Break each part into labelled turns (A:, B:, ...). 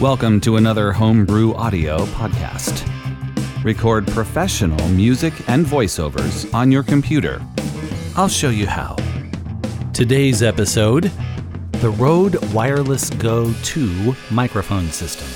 A: Welcome to another Homebrew Audio podcast. Record professional music and voiceovers on your computer. I'll show you how. Today's episode the Rode Wireless Go 2 microphone system.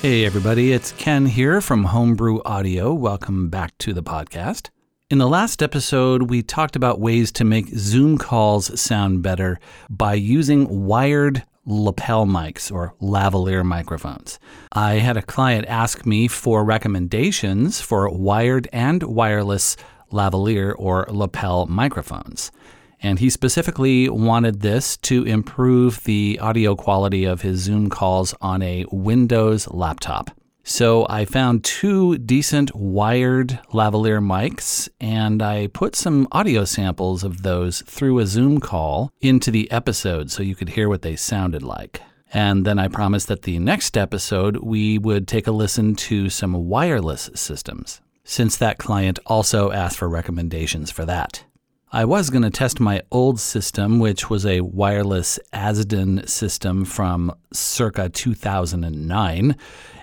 A: Hey, everybody, it's Ken here from Homebrew Audio. Welcome back to the podcast. In the last episode, we talked about ways to make Zoom calls sound better by using wired lapel mics or lavalier microphones. I had a client ask me for recommendations for wired and wireless lavalier or lapel microphones. And he specifically wanted this to improve the audio quality of his Zoom calls on a Windows laptop. So I found two decent wired lavalier mics and I put some audio samples of those through a Zoom call into the episode so you could hear what they sounded like. And then I promised that the next episode we would take a listen to some wireless systems, since that client also asked for recommendations for that. I was going to test my old system, which was a wireless Azden system from circa 2009.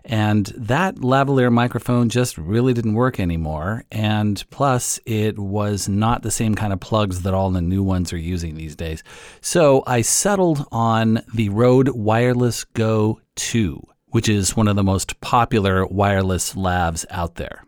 A: And that lavalier microphone just really didn't work anymore. And plus, it was not the same kind of plugs that all the new ones are using these days. So I settled on the Rode Wireless Go 2, which is one of the most popular wireless lavs out there.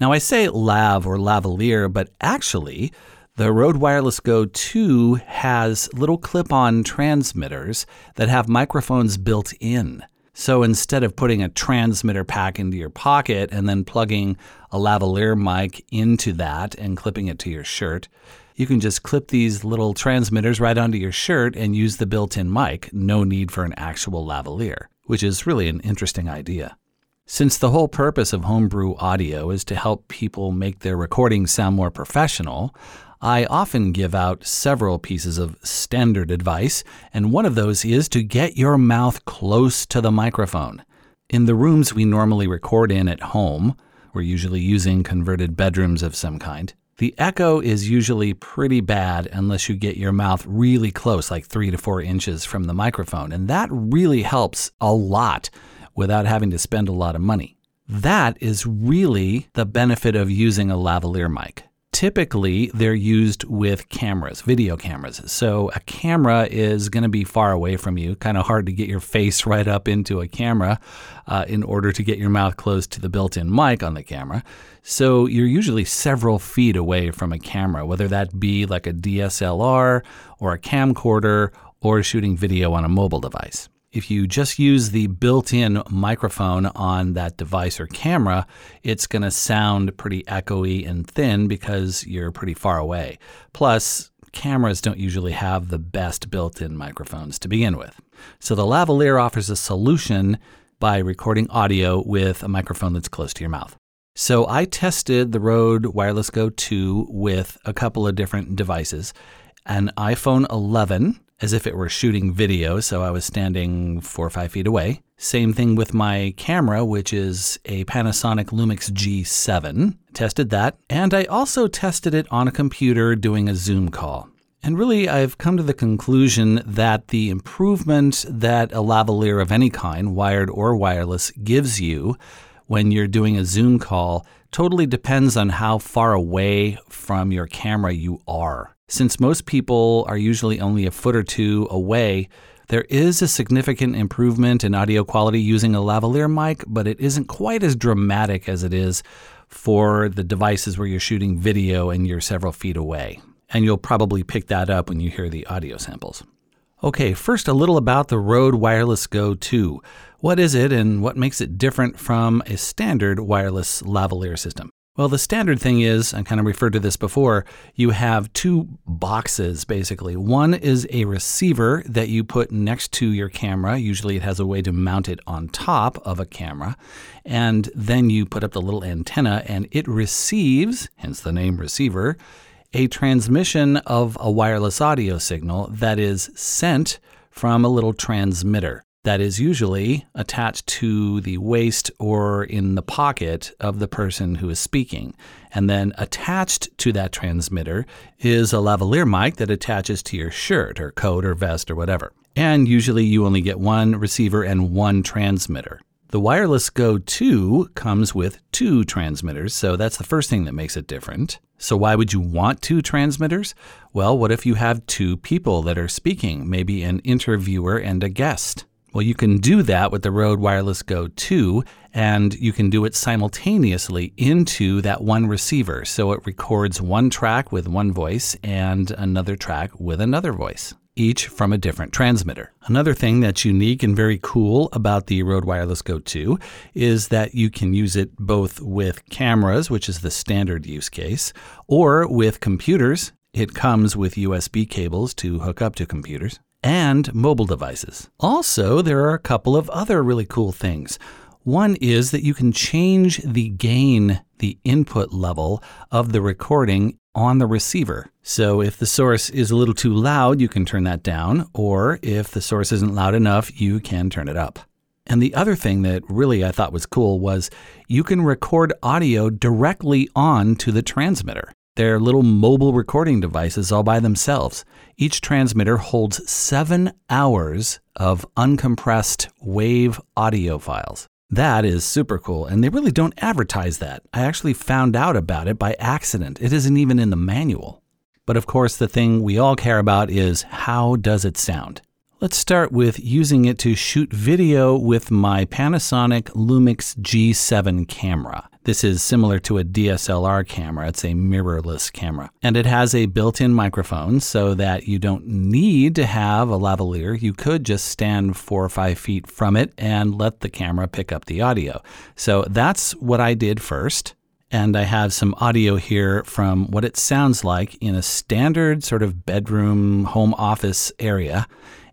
A: Now, I say lav or lavalier, but actually, the Rode Wireless Go 2 has little clip on transmitters that have microphones built in. So instead of putting a transmitter pack into your pocket and then plugging a lavalier mic into that and clipping it to your shirt, you can just clip these little transmitters right onto your shirt and use the built in mic. No need for an actual lavalier, which is really an interesting idea. Since the whole purpose of homebrew audio is to help people make their recordings sound more professional, I often give out several pieces of standard advice, and one of those is to get your mouth close to the microphone. In the rooms we normally record in at home, we're usually using converted bedrooms of some kind. The echo is usually pretty bad unless you get your mouth really close, like three to four inches from the microphone, and that really helps a lot without having to spend a lot of money. That is really the benefit of using a lavalier mic. Typically, they're used with cameras, video cameras. So a camera is going to be far away from you, kind of hard to get your face right up into a camera uh, in order to get your mouth close to the built in mic on the camera. So you're usually several feet away from a camera, whether that be like a DSLR or a camcorder or shooting video on a mobile device. If you just use the built in microphone on that device or camera, it's going to sound pretty echoey and thin because you're pretty far away. Plus, cameras don't usually have the best built in microphones to begin with. So the lavalier offers a solution by recording audio with a microphone that's close to your mouth. So I tested the Rode Wireless Go 2 with a couple of different devices an iPhone 11 as if it were shooting video, so I was standing four or five feet away. Same thing with my camera, which is a Panasonic Lumix G7. Tested that, and I also tested it on a computer doing a Zoom call. And really, I've come to the conclusion that the improvement that a lavalier of any kind, wired or wireless, gives you when you're doing a Zoom call totally depends on how far away from your camera you are. Since most people are usually only a foot or two away, there is a significant improvement in audio quality using a lavalier mic, but it isn't quite as dramatic as it is for the devices where you're shooting video and you're several feet away. And you'll probably pick that up when you hear the audio samples. Okay, first a little about the Rode Wireless Go 2. What is it and what makes it different from a standard wireless lavalier system? Well, the standard thing is, I kind of referred to this before, you have two boxes basically. One is a receiver that you put next to your camera. Usually it has a way to mount it on top of a camera. And then you put up the little antenna and it receives, hence the name receiver, a transmission of a wireless audio signal that is sent from a little transmitter. That is usually attached to the waist or in the pocket of the person who is speaking. And then attached to that transmitter is a lavalier mic that attaches to your shirt or coat or vest or whatever. And usually you only get one receiver and one transmitter. The Wireless Go 2 comes with two transmitters, so that's the first thing that makes it different. So, why would you want two transmitters? Well, what if you have two people that are speaking, maybe an interviewer and a guest? Well, you can do that with the Rode Wireless Go 2, and you can do it simultaneously into that one receiver. So it records one track with one voice and another track with another voice each from a different transmitter. Another thing that's unique and very cool about the Rode Wireless Go 2 is that you can use it both with cameras, which is the standard use case, or with computers. It comes with USB cables to hook up to computers and mobile devices. Also, there are a couple of other really cool things. One is that you can change the gain, the input level of the recording on the receiver. So if the source is a little too loud, you can turn that down, or if the source isn't loud enough, you can turn it up. And the other thing that really I thought was cool was you can record audio directly on to the transmitter. They're little mobile recording devices all by themselves. Each transmitter holds seven hours of uncompressed wave audio files. That is super cool, and they really don't advertise that. I actually found out about it by accident. It isn't even in the manual. But of course, the thing we all care about is how does it sound? Let's start with using it to shoot video with my Panasonic Lumix G7 camera. This is similar to a DSLR camera. It's a mirrorless camera. And it has a built in microphone so that you don't need to have a lavalier. You could just stand four or five feet from it and let the camera pick up the audio. So that's what I did first. And I have some audio here from what it sounds like in a standard sort of bedroom, home office area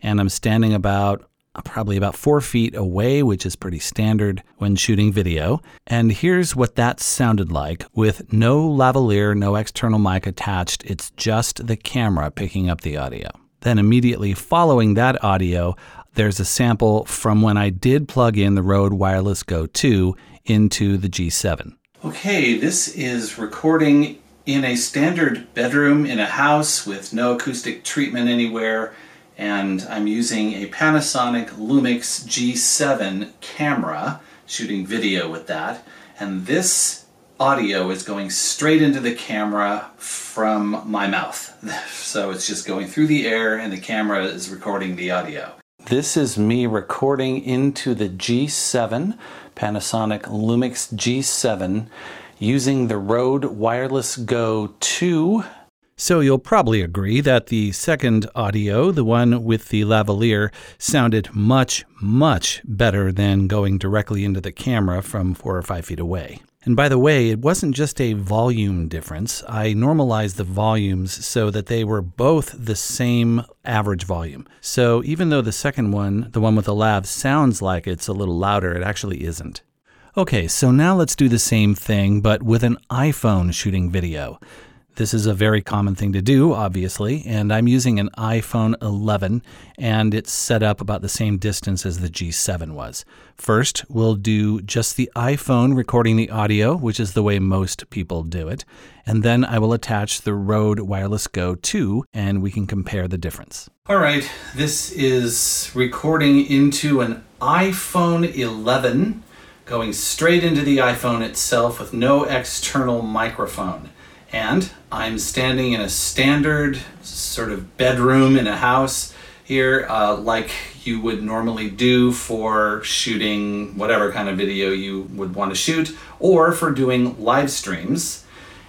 A: and I'm standing about Uh, probably about four feet away, which is pretty standard when shooting video. And here's what that sounded like with no lavalier, no external mic attached. It's just the camera picking up the audio. Then immediately following that audio, there's a sample from when I did plug in the Rode Wireless Go 2 into the G7. Okay, this is recording in a standard bedroom in a house with no acoustic treatment anywhere and I'm using a Panasonic Lumix G7 camera, shooting video with that, and this audio is going straight into the camera from my mouth. So it's just going through the air and the camera is recording the audio. This is me recording into the G7, Panasonic Lumix G7, using the Rode Wireless Go 2 so you'll probably agree that the second audio, the one with the lavalier, sounded much, much better than going directly into the camera from four or five feet away. And by the way, it wasn't just a volume difference. I normalized the volumes so that they were both the same average volume. So even though the second one, the one with the lav, sounds like it's a little louder, it actually isn't. Okay, so now let's do the same thing, but with an iPhone shooting video. This is a very common thing to do, obviously, and I'm using an iPhone 11 and it's set up about the same distance as the G7 was. First, we'll do just the iPhone recording the audio, which is the way most people do it, and then I will attach the Rode Wireless Go 2 and we can compare the difference. All right, this is recording into an iPhone 11 going straight into the iPhone itself with no external microphone. And I'm standing in a standard sort of bedroom in a house here, uh, like you would normally do for shooting whatever kind of video you would want to shoot, or for doing live streams.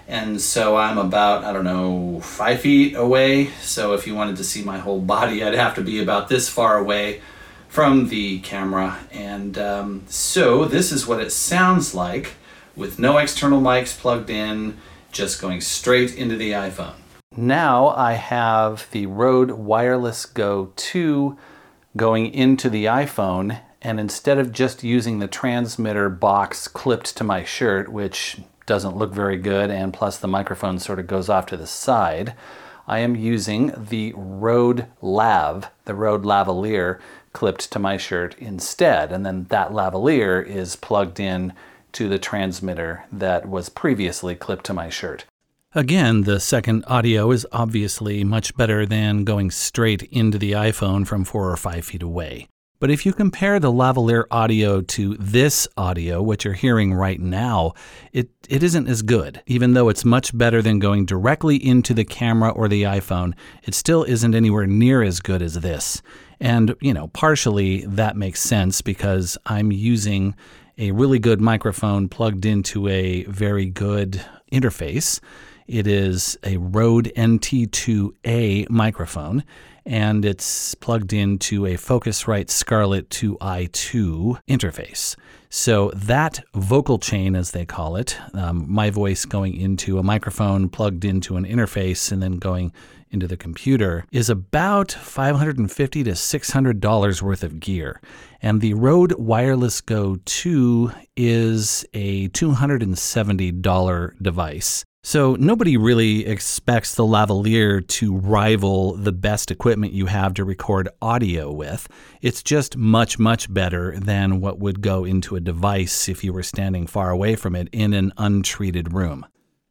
A: And so I'm about, I don't know, five feet away. So if you wanted to see my whole body, I'd have to be about this far away from the camera. And um, so this is what it sounds like with no external mics plugged in just going straight into the iPhone. Now I have the Rode Wireless Go 2 going into the iPhone, and instead of just using the transmitter box clipped to my shirt, which doesn't look very good, and plus the microphone sort of goes off to the side, I am using the Rode Lav, the Rode lavalier clipped to my shirt instead. And then that lavalier is plugged in to the transmitter that was previously clipped to my shirt. Again, the second audio is obviously much better than going straight into the iPhone from four or five feet away. But if you compare the lavalier audio to this audio, what you're hearing right now, it, it isn't as good. Even though it's much better than going directly into the camera or the iPhone, it still isn't anywhere near as good as this. And, you know, partially that makes sense because I'm using a really good microphone plugged into a very good interface. It is a Rode NT2A microphone and it's plugged into a Focusrite Scarlett 2i2 interface. So that vocal chain, as they call it, um, my voice going into a microphone plugged into an interface and then going into the computer, is about 550 to $600 worth of gear. And the Rode Wireless Go 2 is a $270 device. So nobody really expects the lavalier to rival the best equipment you have to record audio with. It's just much, much better than what would go into a device if you were standing far away from it in an untreated room.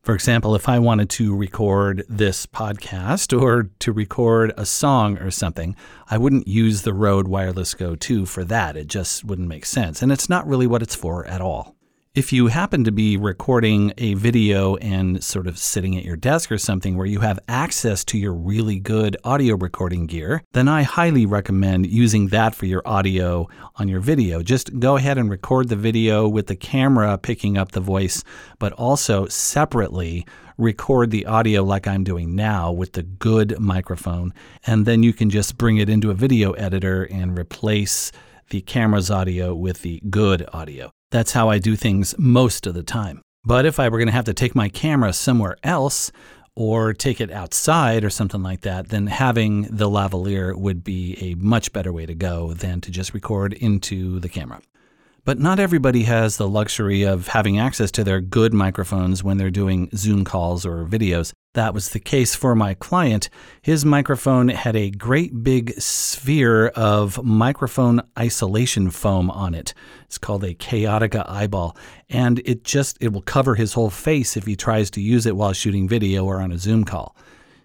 A: For example, if I wanted to record this podcast or to record a song or something, I wouldn't use the Rode Wireless Go 2 for that. It just wouldn't make sense. And it's not really what it's for at all. If you happen to be recording a video and sort of sitting at your desk or something where you have access to your really good audio recording gear, then I highly recommend using that for your audio on your video. Just go ahead and record the video with the camera picking up the voice, but also separately record the audio like I'm doing now with the good microphone. And then you can just bring it into a video editor and replace the camera's audio with the good audio. That's how I do things most of the time. But if I were going to have to take my camera somewhere else or take it outside or something like that, then having the lavalier would be a much better way to go than to just record into the camera. But not everybody has the luxury of having access to their good microphones when they're doing Zoom calls or videos. That was the case for my client. His microphone had a great big sphere of microphone isolation foam on it. It's called a Kaotica eyeball, and it just it will cover his whole face if he tries to use it while shooting video or on a Zoom call.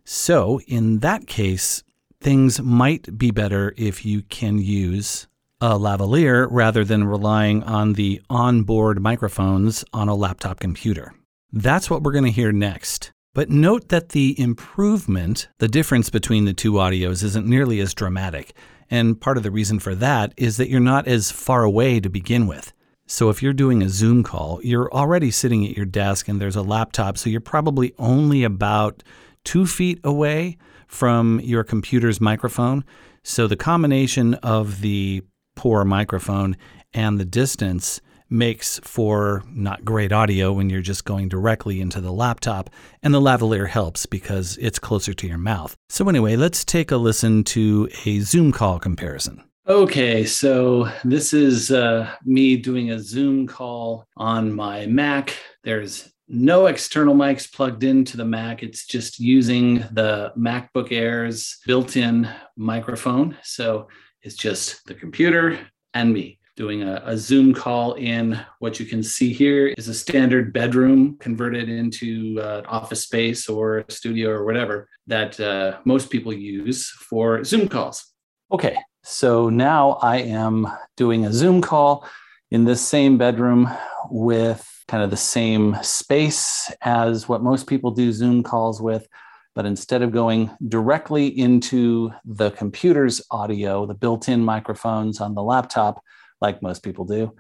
A: So, in that case, things might be better if you can use a lavalier rather than relying on the onboard microphones on a laptop computer. That's what we're going to hear next. But note that the improvement, the difference between the two audios, isn't nearly as dramatic. And part of the reason for that is that you're not as far away to begin with. So if you're doing a Zoom call, you're already sitting at your desk and there's a laptop, so you're probably only about two feet away from your computer's microphone. So the combination of the poor microphone and the distance makes for not great audio when you're just going directly into the laptop, and the lavalier helps because it's closer to your mouth. So, anyway, let's take a listen to a Zoom call comparison. Okay, so this is uh, me doing a Zoom call on my Mac. There's no external mics plugged into the Mac. It's just using the MacBook Air's built in microphone. So it's just the computer and me doing a, a, Zoom call in what you can see here is a standard bedroom converted into uh, office space or studio or whatever that uh, most people use for Zoom calls. Okay, so now I am doing a Zoom call in this same bedroom with kind of the same space as what most people do Zoom calls with. But instead of going directly into the computer's audio, the built in microphones on the laptop, like most people do,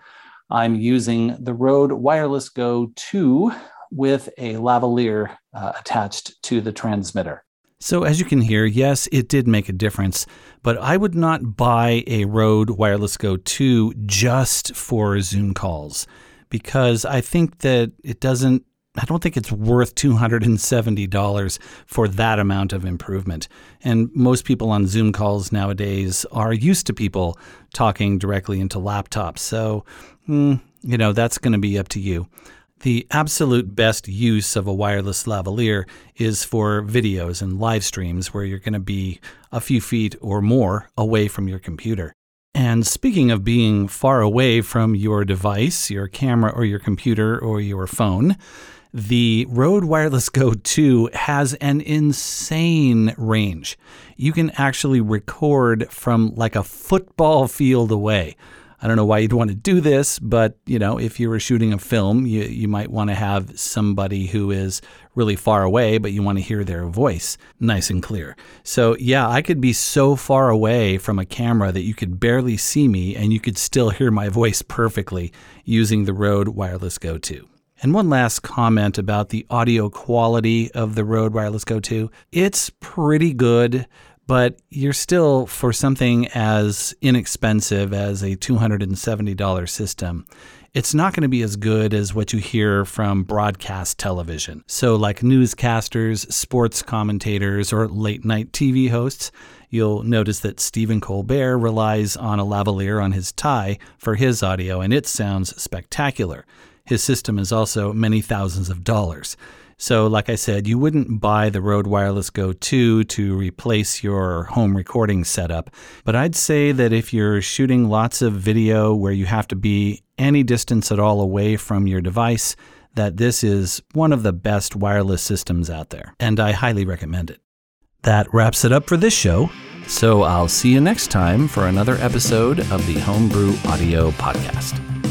A: I'm using the Rode Wireless Go 2 with a lavalier uh, attached to the transmitter. So, as you can hear, yes, it did make a difference, but I would not buy a Rode Wireless Go 2 just for Zoom calls because I think that it doesn't I don't think it's worth $270 for that amount of improvement. And most people on Zoom calls nowadays are used to people talking directly into laptops. So, mm, you know, that's going to be up to you. The absolute best use of a wireless lavalier is for videos and live streams where you're going to be a few feet or more away from your computer. And speaking of being far away from your device, your camera or your computer or your phone, the Rode Wireless Go 2 has an insane range. You can actually record from like a football field away. I don't know why you'd want to do this, but you know, if you were shooting a film, you, you might want to have somebody who is really far away, but you want to hear their voice nice and clear. So, yeah, I could be so far away from a camera that you could barely see me and you could still hear my voice perfectly using the Rode Wireless Go 2. And one last comment about the audio quality of the Rode Wireless Go 2. It's pretty good but you're still for something as inexpensive as a $270 system it's not going to be as good as what you hear from broadcast television. So, like newscasters, sports commentators, or late night TV hosts, you'll notice that Stephen Colbert relies on a lavalier on his tie for his audio, and it sounds spectacular. His system is also many thousands of dollars. So, like I said, you wouldn't buy the Rode Wireless Go 2 to replace your home recording setup. But I'd say that if you're shooting lots of video where you have to be any distance at all away from your device, that this is one of the best wireless systems out there, and I highly recommend it. That wraps it up for this show. So I'll see you next time for another episode of the Homebrew Audio Podcast.